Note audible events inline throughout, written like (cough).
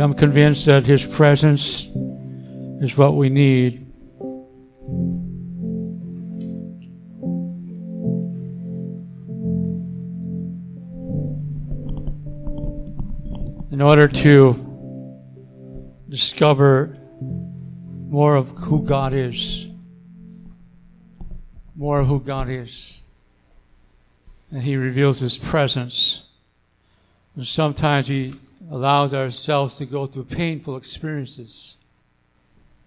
I'm convinced that His presence is what we need. In order to discover more of who God is, more of who God is, and He reveals His presence. And sometimes He allows ourselves to go through painful experiences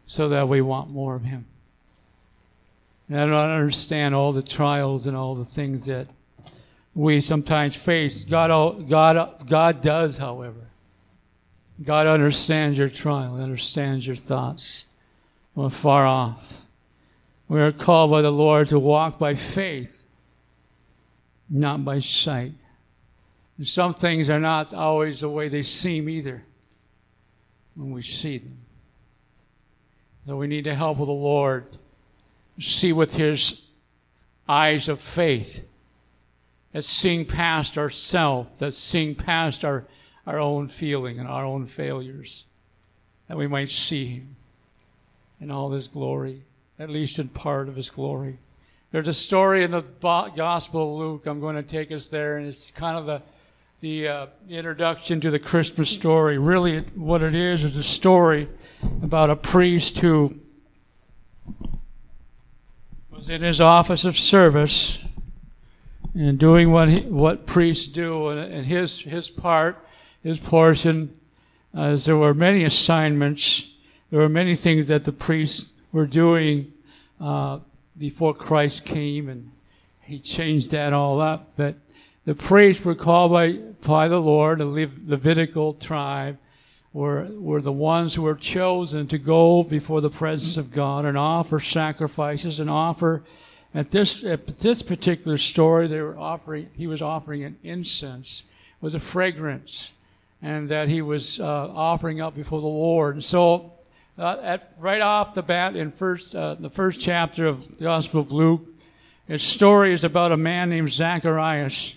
so that we want more of Him. And I don't understand all the trials and all the things that we sometimes face. God, God, God does, however. God understands your trial, understands your thoughts. We're far off. We are called by the Lord to walk by faith, not by sight. And some things are not always the way they seem either when we see them. So we need to help of the Lord. See with his eyes of faith. That's seeing past ourself, that's seeing past our, our own feeling and our own failures. That we might see him in all his glory, at least in part of his glory. There's a story in the Gospel of Luke. I'm going to take us there, and it's kind of the the uh, introduction to the Christmas story. Really, what it is is a story about a priest who was in his office of service and doing what he, what priests do, and, and, his his part, his portion, as there were many assignments, there were many things that the priests were doing uh, before Christ came, and he changed that all up, but the priests were called by, by the Lord, the Levitical tribe, were, were the ones who were chosen to go before the presence of God and offer sacrifices and offer. At this, at this particular story, they were offering, he was offering an incense, it was a fragrance, and that he was uh, offering up before the Lord. And so, uh, at, right off the bat, in first, uh, the first chapter of the Gospel of Luke, his story is about a man named Zacharias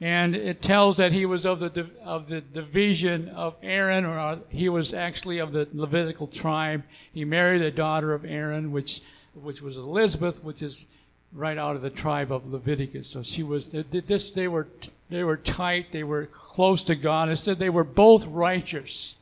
and it tells that he was of the of the division of Aaron, or uh, he was actually of the Levitical tribe. He married a daughter of Aaron, which which was Elizabeth, which is right out of the tribe of Leviticus. So she was this. They were they were tight. They were close to God. It said they were both righteous.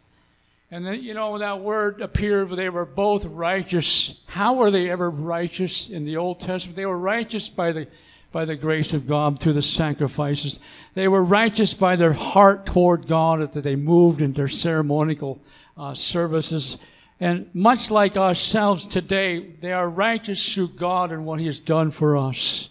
And then, you know, that word appeared, they were both righteous. How were they ever righteous in the Old Testament? They were righteous by the by the grace of God through the sacrifices. They were righteous by their heart toward God that they moved in their ceremonial uh, services. And much like ourselves today, they are righteous through God and what He has done for us.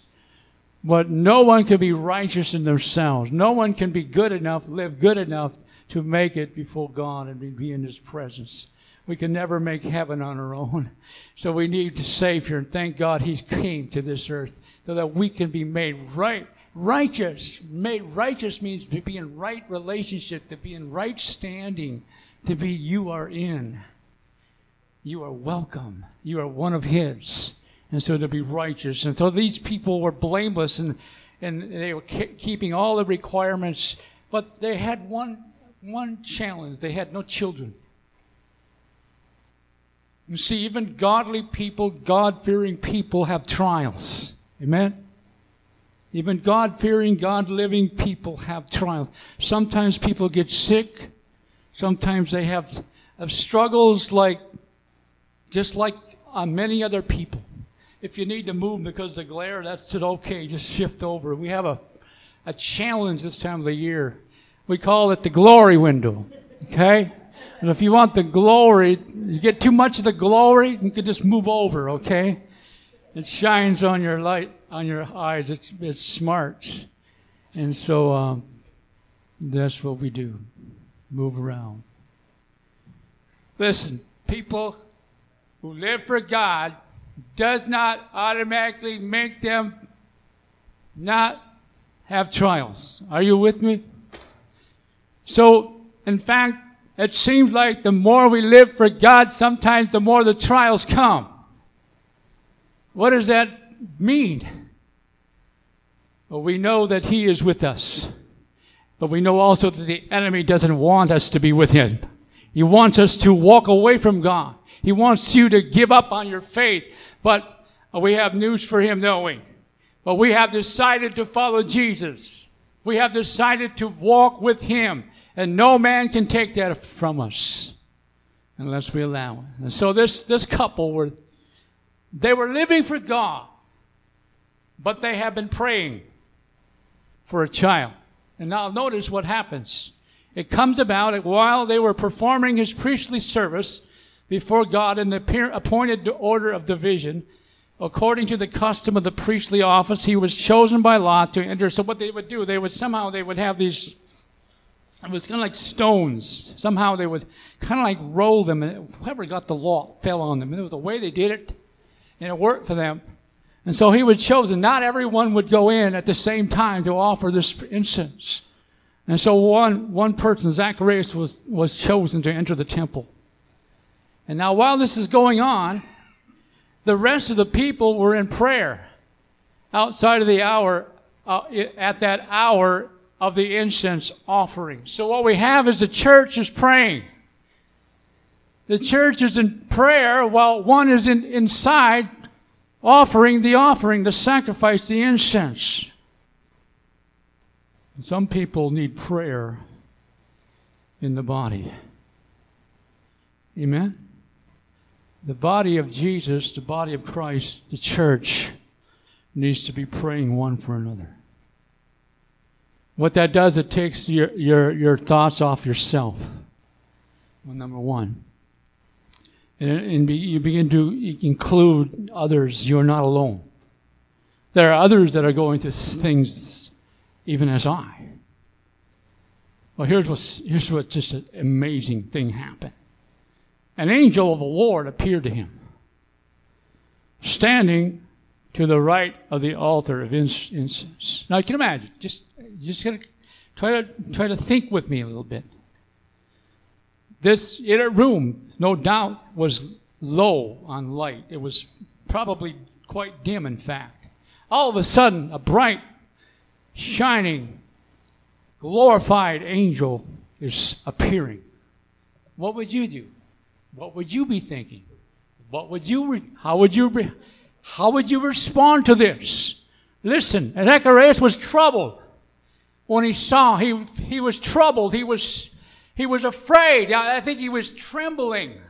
But no one can be righteous in themselves. No one can be good enough, live good enough to make it before God and be in His presence. We can never make heaven on our own. So we need a Savior, and thank God He came to this earth so that we can be made right. Righteous. Made righteous means to be in right relationship, to be in right standing, to be you are in. You are welcome. You are one of His. And so to be righteous. And so these people were blameless and, and they were keeping all the requirements, but they had one, one challenge. They had no children. You see, even godly people, God fearing people have trials. Amen? Even God fearing, God living people have trials. Sometimes people get sick. Sometimes they have, have struggles like, just like on many other people. If you need to move because of the glare, that's it okay. Just shift over. We have a, a challenge this time of the year. We call it the glory window. Okay? And if you want the glory, you get too much of the glory, you can just move over, okay? it shines on your light on your eyes. It's it's smart, and so um, that's what we do. Move around. Listen, people who live for God does not automatically make them not have trials. Are you with me? So, in fact, it seems like the more we live for God, sometimes the more the trials come. What does that mean? Well, we know that He is with us, but we know also that the enemy doesn't want us to be with Him. He wants us to walk away from God. He wants you to give up on your faith. But we have news for him, don't we? But we have decided to follow Jesus. We have decided to walk with him. And no man can take that from us unless we allow it. And so this, this couple were, they were living for God, but they have been praying for a child. And now notice what happens. It comes about while they were performing his priestly service before God in the appointed order of division, according to the custom of the priestly office, he was chosen by lot to enter. So what they would do, they would somehow they would have these. It was kind of like stones. Somehow they would kind of like roll them, and whoever got the law fell on them. And it was the way they did it, and it worked for them. And so he was chosen. Not everyone would go in at the same time to offer this incense. And so one, one person, Zacharias, was, was chosen to enter the temple. And now while this is going on, the rest of the people were in prayer outside of the hour, uh, at that hour of the incense offering. So what we have is the church is praying. The church is in prayer while one is in, inside offering the offering, the sacrifice, the incense. Some people need prayer in the body. Amen? The body of Jesus, the body of Christ, the church, needs to be praying one for another. What that does, it takes your, your, your thoughts off yourself. Well, number one. And, and be, you begin to include others. You're not alone. There are others that are going through things even as I. Well, here's what, here's what just an amazing thing happened. An angel of the Lord appeared to him, standing to the right of the altar of incense. Now, you can imagine, just, just gotta try to, try to think with me a little bit. This inner room, no doubt, was low on light. It was probably quite dim, in fact. All of a sudden, a bright shining, glorified angel is appearing. What would you do? What would you be thinking? What would you, re- how would you, re- how would you respond to this? Listen, Zacharias was troubled when he saw, he, he was troubled. He was, he was afraid. I think he was trembling.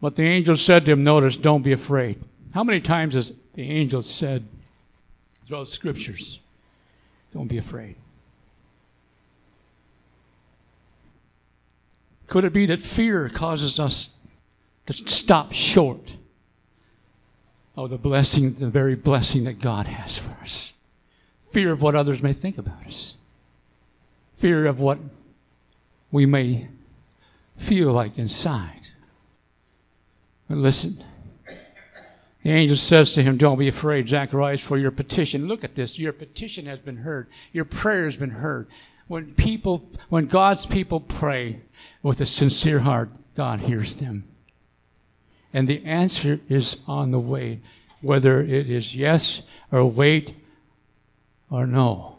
But the angel said to him, notice, don't be afraid. How many times has the angel said throughout the scriptures, don't be afraid? Could it be that fear causes us to stop short of the blessing, the very blessing that God has for us? Fear of what others may think about us. Fear of what we may feel like inside. But listen, the angel says to him, Don't be afraid, Zacharias, for your petition. Look at this. Your petition has been heard. Your prayer has been heard. When people, when God's people pray with a sincere heart, God hears them. And the answer is on the way, whether it is yes or wait or no.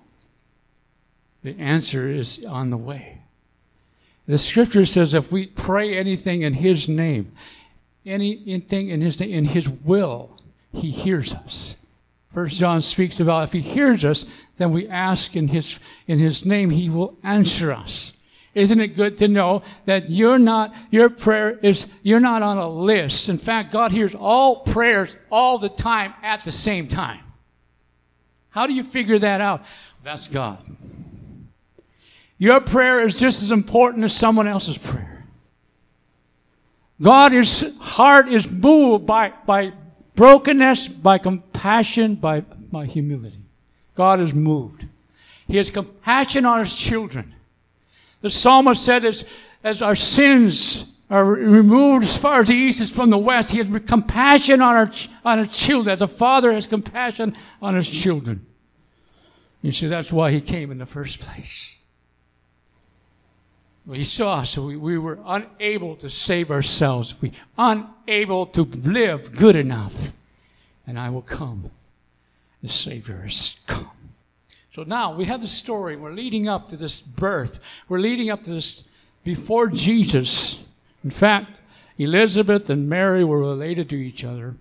The answer is on the way. The scripture says if we pray anything in His name, anything in his, name, in his will, he hears us. First John speaks about if he hears us, then we ask in his, in his name, he will answer us. Isn't it good to know that you're not, your prayer is, you're not on a list. In fact, God hears all prayers all the time at the same time. How do you figure that out? That's God. Your prayer is just as important as someone else's prayer. God's heart is moved by, by brokenness, by compassion, by, by humility. God is moved. He has compassion on his children. The psalmist said, as, as our sins are removed as far as the east is from the west, he has compassion on our, on our children, as a father has compassion on his children. You see, that's why he came in the first place. We saw, so we, we were unable to save ourselves. We unable to live good enough. And I will come. The Savior has come. So now we have the story. We're leading up to this birth. We're leading up to this before Jesus. In fact, Elizabeth and Mary were related to each other.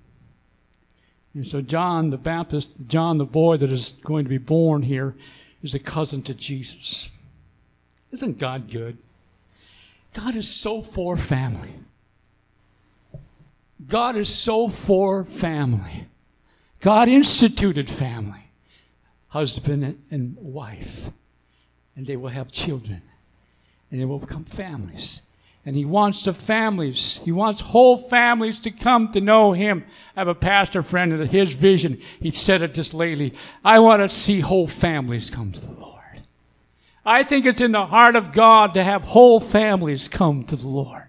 And so John the Baptist, John the boy that is going to be born here, is a cousin to Jesus. Isn't God good? God is so for family. God is so for family. God instituted family husband and wife, and they will have children, and they will become families. And he wants the families, he wants whole families to come to know him. I have a pastor friend and his vision, he said it just lately. I want to see whole families come to the Lord. I think it's in the heart of God to have whole families come to the Lord.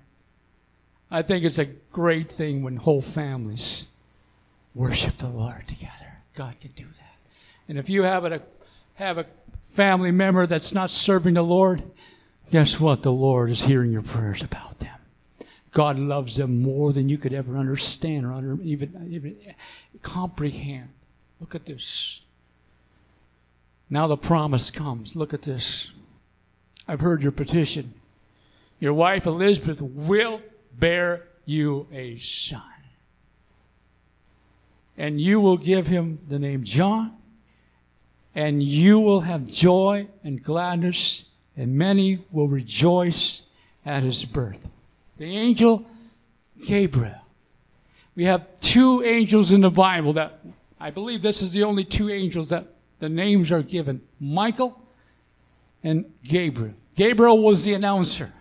I think it's a great thing when whole families worship the Lord together. God can do that. And if you have a, have a family member that's not serving the Lord, guess what? The Lord is hearing your prayers about them. God loves them more than you could ever understand or under, even, even comprehend. Look at this. Now the promise comes. Look at this. I've heard your petition. Your wife Elizabeth will bear you a son. And you will give him the name John and you will have joy and gladness, and many will rejoice at his birth. The angel Gabriel. We have two angels in the Bible that I believe this is the only two angels that the names are given Michael and Gabriel. Gabriel was the announcer.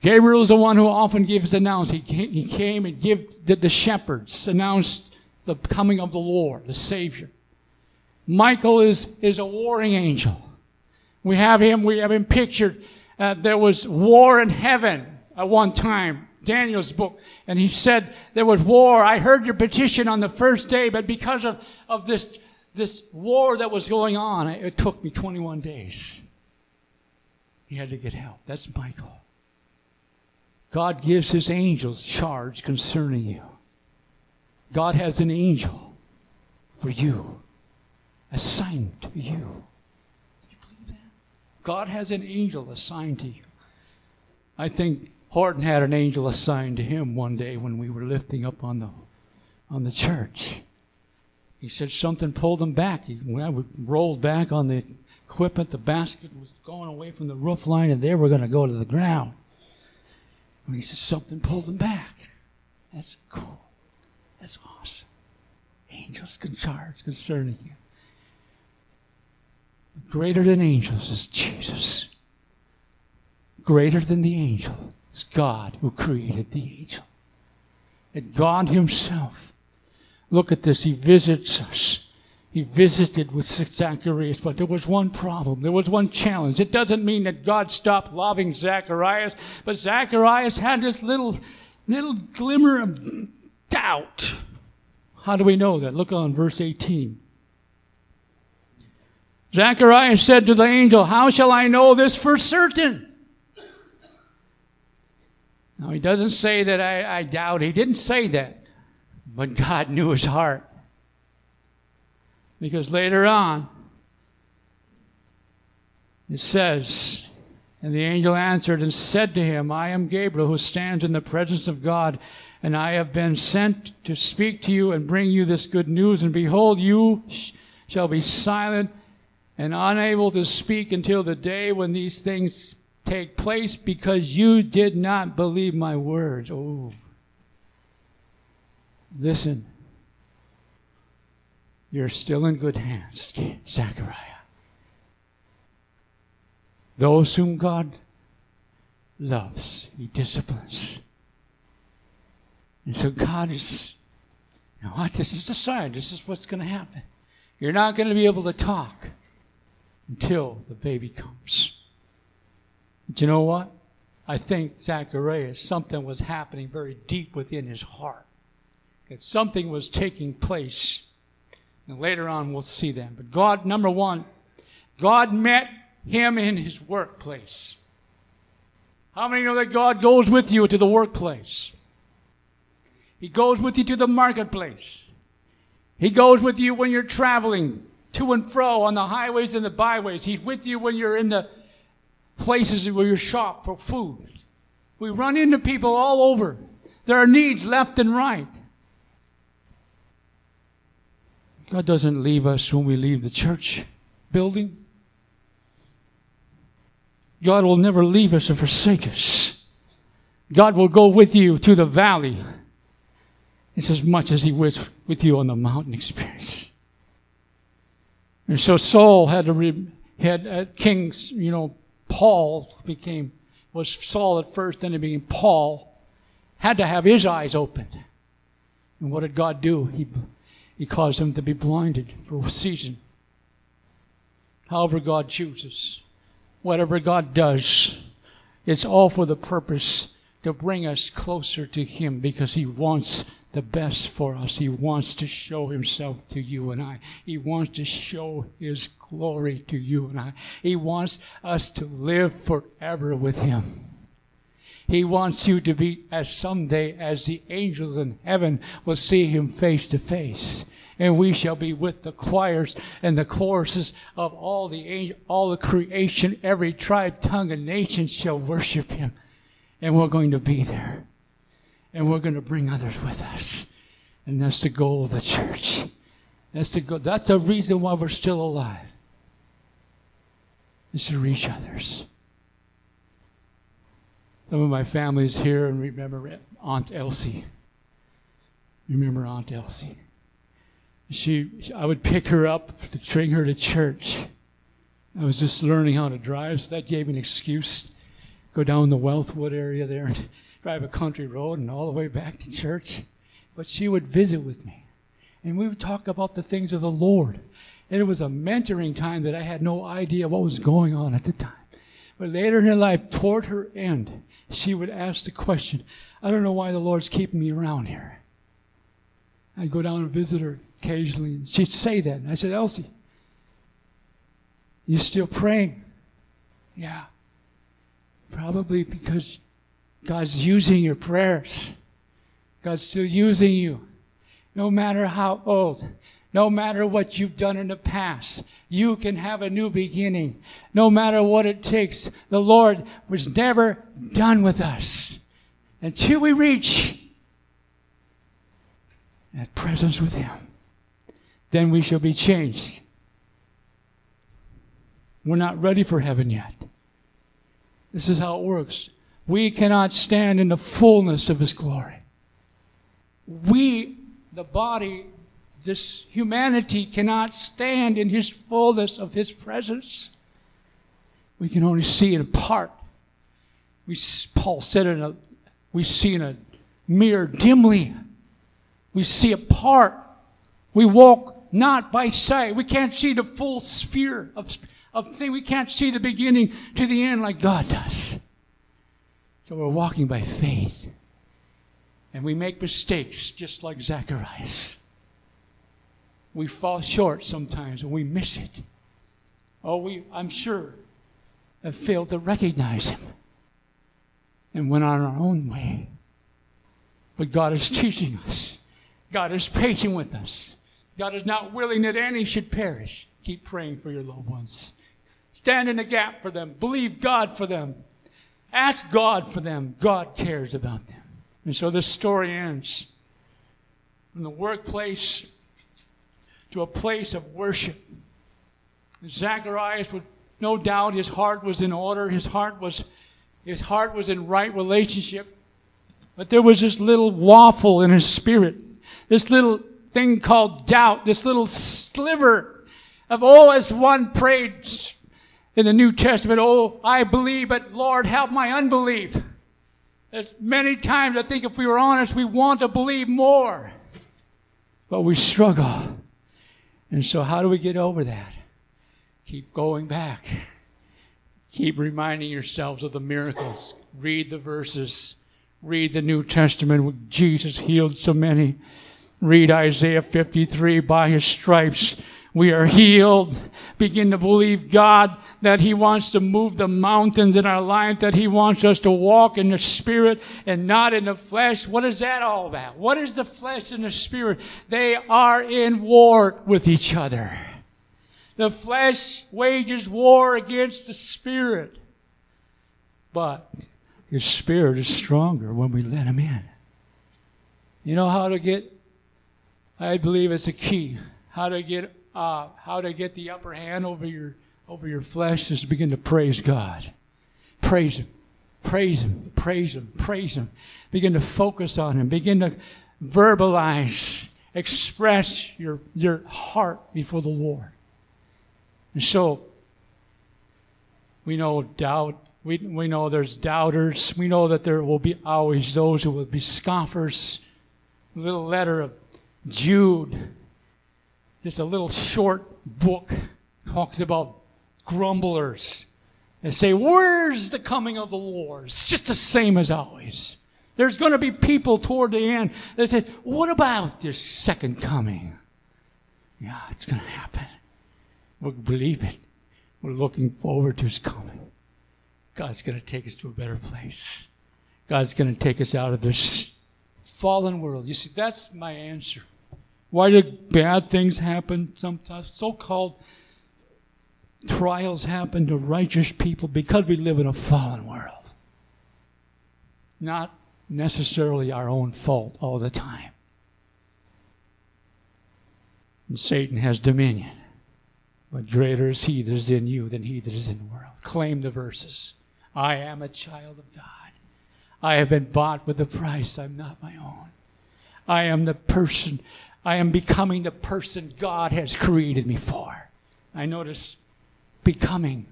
Gabriel is the one who often gives announce. He came, he came and gave the, the shepherds announced the coming of the Lord, the Savior. Michael is, is a warring angel. We have him, we have him pictured. Uh, there was war in heaven at one time, Daniel's book, and he said there was war. I heard your petition on the first day, but because of, of this, this war that was going on, it took me 21 days. He had to get help. That's Michael. God gives his angels charge concerning you. God has an angel for you assigned to you. Do you believe that? God has an angel assigned to you. I think Horton had an angel assigned to him one day when we were lifting up on the on the church. He said something pulled him back. He well, rolled back on the equipment. The basket was going away from the roof line, and they were going to go to the ground. And he said something pulled him back. That's cool. That's awesome. Angels can charge concerning you. Greater than angels is Jesus. Greater than the angel is God who created the angel. And God Himself, look at this, He visits us. He visited with Zacharias, but there was one problem. There was one challenge. It doesn't mean that God stopped loving Zacharias, but Zacharias had this little, little glimmer of doubt. How do we know that? Look on verse 18. Zacharias said to the angel, How shall I know this for certain? Now, he doesn't say that I, I doubt. He didn't say that. But God knew his heart. Because later on, it says, And the angel answered and said to him, I am Gabriel, who stands in the presence of God, and I have been sent to speak to you and bring you this good news. And behold, you sh- shall be silent and unable to speak until the day when these things take place because you did not believe my words. Oh. Listen. You're still in good hands, Zechariah. Those whom God loves, He disciplines. And so God is, you know what? This is the sign. This is what's going to happen. You're not going to be able to talk until the baby comes. But you know what? I think Zacharias, something was happening very deep within his heart. That something was taking place. And later on we'll see that. But God, number one, God met him in his workplace. How many know that God goes with you to the workplace? He goes with you to the marketplace. He goes with you when you're traveling to and fro on the highways and the byways. He's with you when you're in the places where you shop for food. We run into people all over. There are needs left and right. God doesn't leave us when we leave the church building. God will never leave us or forsake us. God will go with you to the valley. It's as much as he was with you on the mountain experience. And so Saul had to re, had uh, kings, you know, Paul became was Saul at first, then he became Paul. Had to have his eyes opened. And what did God do? He he caused him to be blinded for a season. However God chooses, whatever God does, it's all for the purpose to bring us closer to Him because He wants the best for us. He wants to show himself to you and I. He wants to show his glory to you and I. He wants us to live forever with him. He wants you to be as someday as the angels in heaven will see him face to face. And we shall be with the choirs and the choruses of all the angel, all the creation, every tribe, tongue, and nation shall worship him. And we're going to be there and we're going to bring others with us. And that's the goal of the church. That's the goal. That's the reason why we're still alive. Is to reach others. Some of my family's here and remember Aunt Elsie. Remember Aunt Elsie. She, I would pick her up to bring her to church. I was just learning how to drive, so that gave me an excuse. Go down the Wealthwood area there and drive a country road and all the way back to church. But she would visit with me. And we would talk about the things of the Lord. And it was a mentoring time that I had no idea what was going on at the time. But later in her life, toward her end, she would ask the question, I don't know why the Lord's keeping me around here. I'd go down and visit her occasionally, she'd say that. And I said, Elsie, you still praying? Yeah. Probably because God's using your prayers. God's still using you. No matter how old, no matter what you've done in the past, you can have a new beginning. No matter what it takes, the Lord was never done with us until we reach that presence with Him. Then we shall be changed. We're not ready for heaven yet. This is how it works we cannot stand in the fullness of His glory. We, the body, this humanity cannot stand in His fullness of His presence. We can only see in part. We, Paul said in a, we see in a mirror dimly. We see a part. We walk not by sight. We can't see the full sphere of, of thing. We can't see the beginning to the end like God does. So we're walking by faith. And we make mistakes just like Zacharias. We fall short sometimes and we miss it. Oh, we, I'm sure, have failed to recognize Him and went on our own way. But God is teaching us. God is patient with us. God is not willing that any should perish. Keep praying for your loved ones. Stand in the gap for them. Believe God for them. Ask God for them. God cares about them. And so this story ends from the workplace to a place of worship. Zacharias was no doubt his heart was in order. His heart was his heart was in right relationship. But there was this little waffle in his spirit. This little thing called doubt, this little sliver of oh as one prayed in the New Testament, oh, I believe, but Lord, help my unbelief. As many times I think if we were honest, we want to believe more, but we struggle. And so, how do we get over that? Keep going back. Keep reminding yourselves of the miracles. Read the verses. Read the New Testament Jesus healed so many. Read Isaiah 53 by his stripes we are healed. Begin to believe God that He wants to move the mountains in our life, that He wants us to walk in the Spirit and not in the flesh. What is that all about? What is the flesh and the Spirit? They are in war with each other. The flesh wages war against the spirit. But your spirit is stronger when we let him in. You know how to get, I believe it's a key, how to get, uh, how to get the upper hand over your, over your flesh is to begin to praise God. Praise him. Praise him. Praise him. Praise him. Begin to focus on him. Begin to verbalize, express your, your heart before the Lord. And so, we know doubt. We, we know there's doubters. We know that there will be always those who will be scoffers. Little letter of Jude, just a little short book, talks about grumblers and say, Where's the coming of the Lord? It's just the same as always. There's going to be people toward the end that say, What about this second coming? Yeah, it's going to happen. We believe it. We're looking forward to his coming. God's going to take us to a better place. God's going to take us out of this fallen world. You see, that's my answer. Why do bad things happen sometimes? So called trials happen to righteous people because we live in a fallen world. Not necessarily our own fault all the time. And Satan has dominion. But greater is he that is in you than he that is in the world. Claim the verses. I am a child of God. I have been bought with a price. I'm not my own. I am the person. I am becoming the person God has created me for. I notice becoming.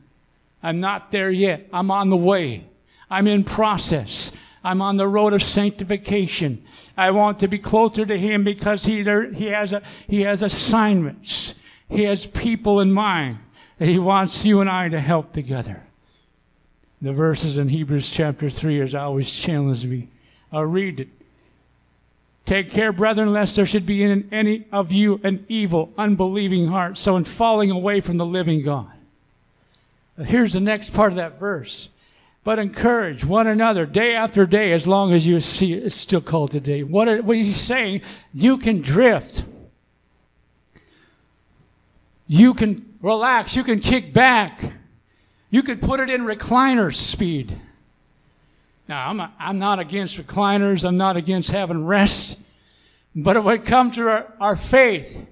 I'm not there yet. I'm on the way. I'm in process. I'm on the road of sanctification. I want to be closer to Him because He, he, has, a, he has assignments. He has people in mind that He wants you and I to help together. The verses in Hebrews chapter 3 has always challenged me. I'll read it. Take care, brethren, lest there should be in any of you an evil, unbelieving heart, so in falling away from the living God. Here's the next part of that verse. But encourage one another day after day as long as you see it's still called today. What, what he's saying, you can drift. You can relax. You can kick back. You can put it in recliner speed. Now, I'm, a, I'm not against recliners. I'm not against having rest. But when it comes to our, our faith,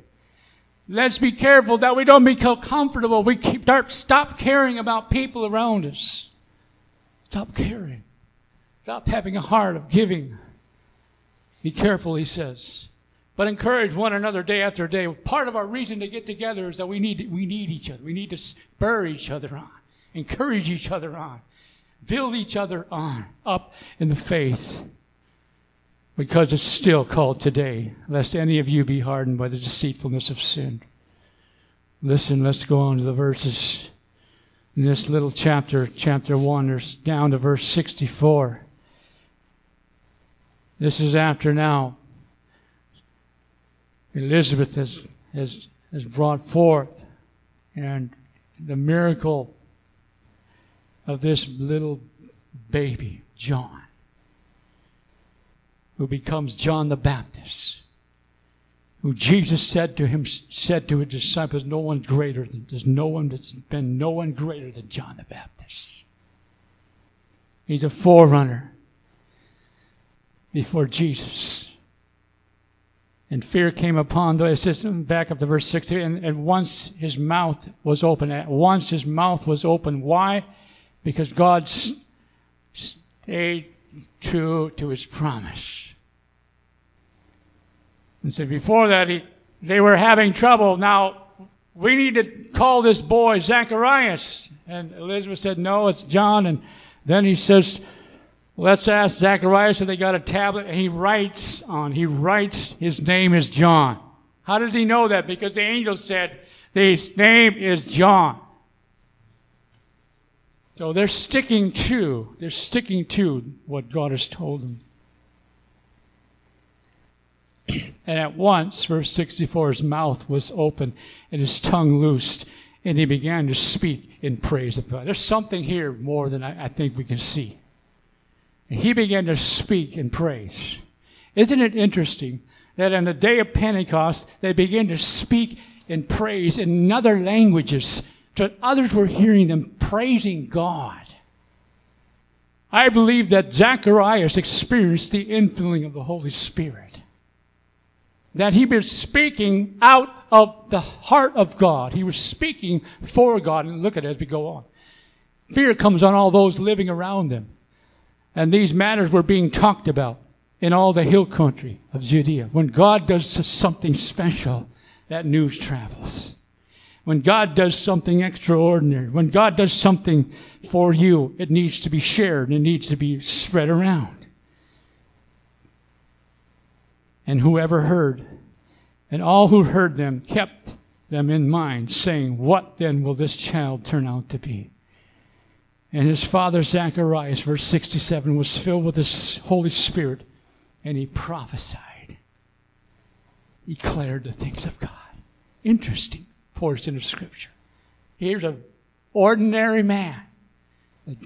let's be careful that we don't become comfortable. We keep, stop caring about people around us. Stop caring. Stop having a heart of giving. Be careful, he says. But encourage one another day after day. Part of our reason to get together is that we need, we need each other. We need to spur each other on, encourage each other on, build each other on, up in the faith. Because it's still called today, lest any of you be hardened by the deceitfulness of sin. Listen, let's go on to the verses in this little chapter, chapter 1, there's down to verse 64. This is after now Elizabeth has, has, has brought forth and the miracle of this little baby, John, who becomes John the Baptist who Jesus said to him, said to his disciples, no one greater than, there's no one that's been no one greater than John the Baptist. He's a forerunner before Jesus. And fear came upon the says back up to verse 60, and, and once his mouth was open, at once his mouth was open. Why? Because God stayed true to his promise. And so before that, he, they were having trouble. Now, we need to call this boy Zacharias. And Elizabeth said, no, it's John. And then he says, let's ask Zacharias So they got a tablet. And he writes on, he writes, his name is John. How does he know that? Because the angel said, his name is John. So they're sticking to, they're sticking to what God has told them. (clears throat) And at once, verse 64, his mouth was open and his tongue loosed, and he began to speak in praise of God. There's something here more than I, I think we can see. And he began to speak in praise. Isn't it interesting that on the day of Pentecost, they begin to speak in praise in other languages, that others were hearing them praising God. I believe that Zacharias experienced the infilling of the Holy Spirit. That he was speaking out of the heart of God. He was speaking for God. And look at it as we go on. Fear comes on all those living around them. And these matters were being talked about in all the hill country of Judea. When God does something special, that news travels. When God does something extraordinary, when God does something for you, it needs to be shared, it needs to be spread around. And whoever heard, and all who heard them kept them in mind, saying, What then will this child turn out to be? And his father Zacharias, verse 67, was filled with the Holy Spirit, and he prophesied. He declared the things of God. Interesting portion of Scripture. Here's an ordinary man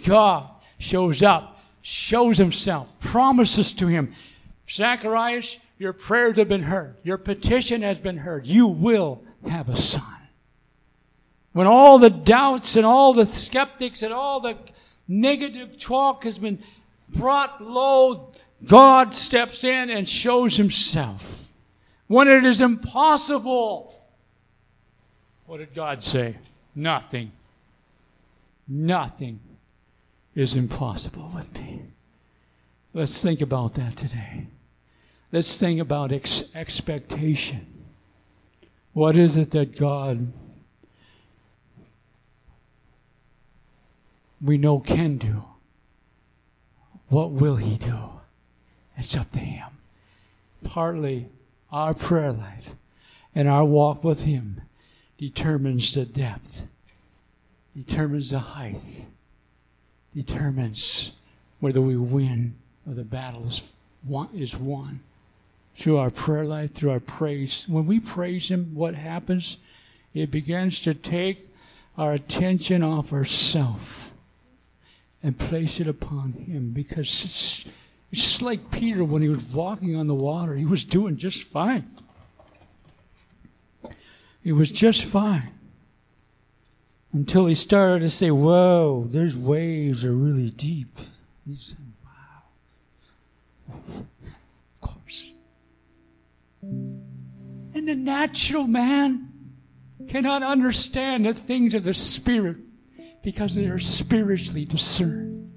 God shows up, shows himself, promises to him. Zacharias, your prayers have been heard. Your petition has been heard. You will have a son. When all the doubts and all the skeptics and all the negative talk has been brought low, God steps in and shows himself. When it is impossible, what did God say? Nothing. Nothing is impossible with me. Let's think about that today. Let's think about ex- expectation. What is it that God we know can do. What will He do? It's up to Him. Partly our prayer life and our walk with Him determines the depth, determines the height, determines whether we win or the battle is won. Is won. Through our prayer life, through our praise. When we praise Him, what happens? It begins to take our attention off ourselves and place it upon him because it's, it's just like Peter when he was walking on the water. He was doing just fine. He was just fine. Until he started to say, Whoa, those waves are really deep. He said, Wow. Of course. And the natural man cannot understand the things of the Spirit because they are spiritually discerned.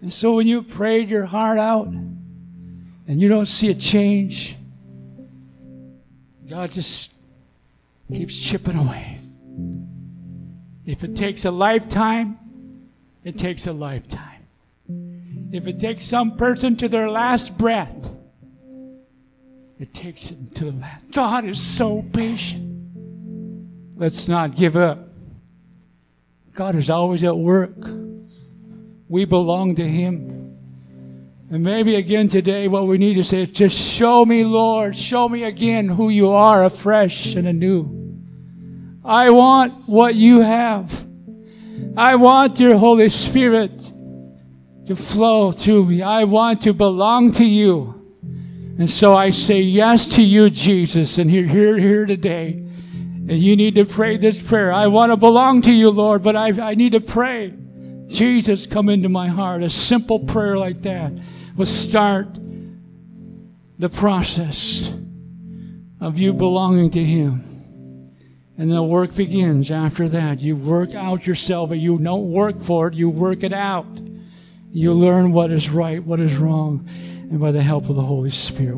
And so when you prayed your heart out and you don't see a change, God just keeps chipping away. If it takes a lifetime, it takes a lifetime. If it takes some person to their last breath, it takes it to the last. God is so patient. Let's not give up. God is always at work. We belong to Him. And maybe again today, what we need to say is just show me, Lord, show me again who you are afresh and anew. I want what you have. I want your Holy Spirit to flow through me. I want to belong to you. And so I say yes to you, Jesus. And here, here, here today. And you need to pray this prayer. I want to belong to you, Lord, but I, I need to pray. Jesus, come into my heart. A simple prayer like that will start the process of you belonging to Him. And the work begins after that. You work out yourself, but you don't work for it, you work it out. You learn what is right, what is wrong, and by the help of the Holy Spirit.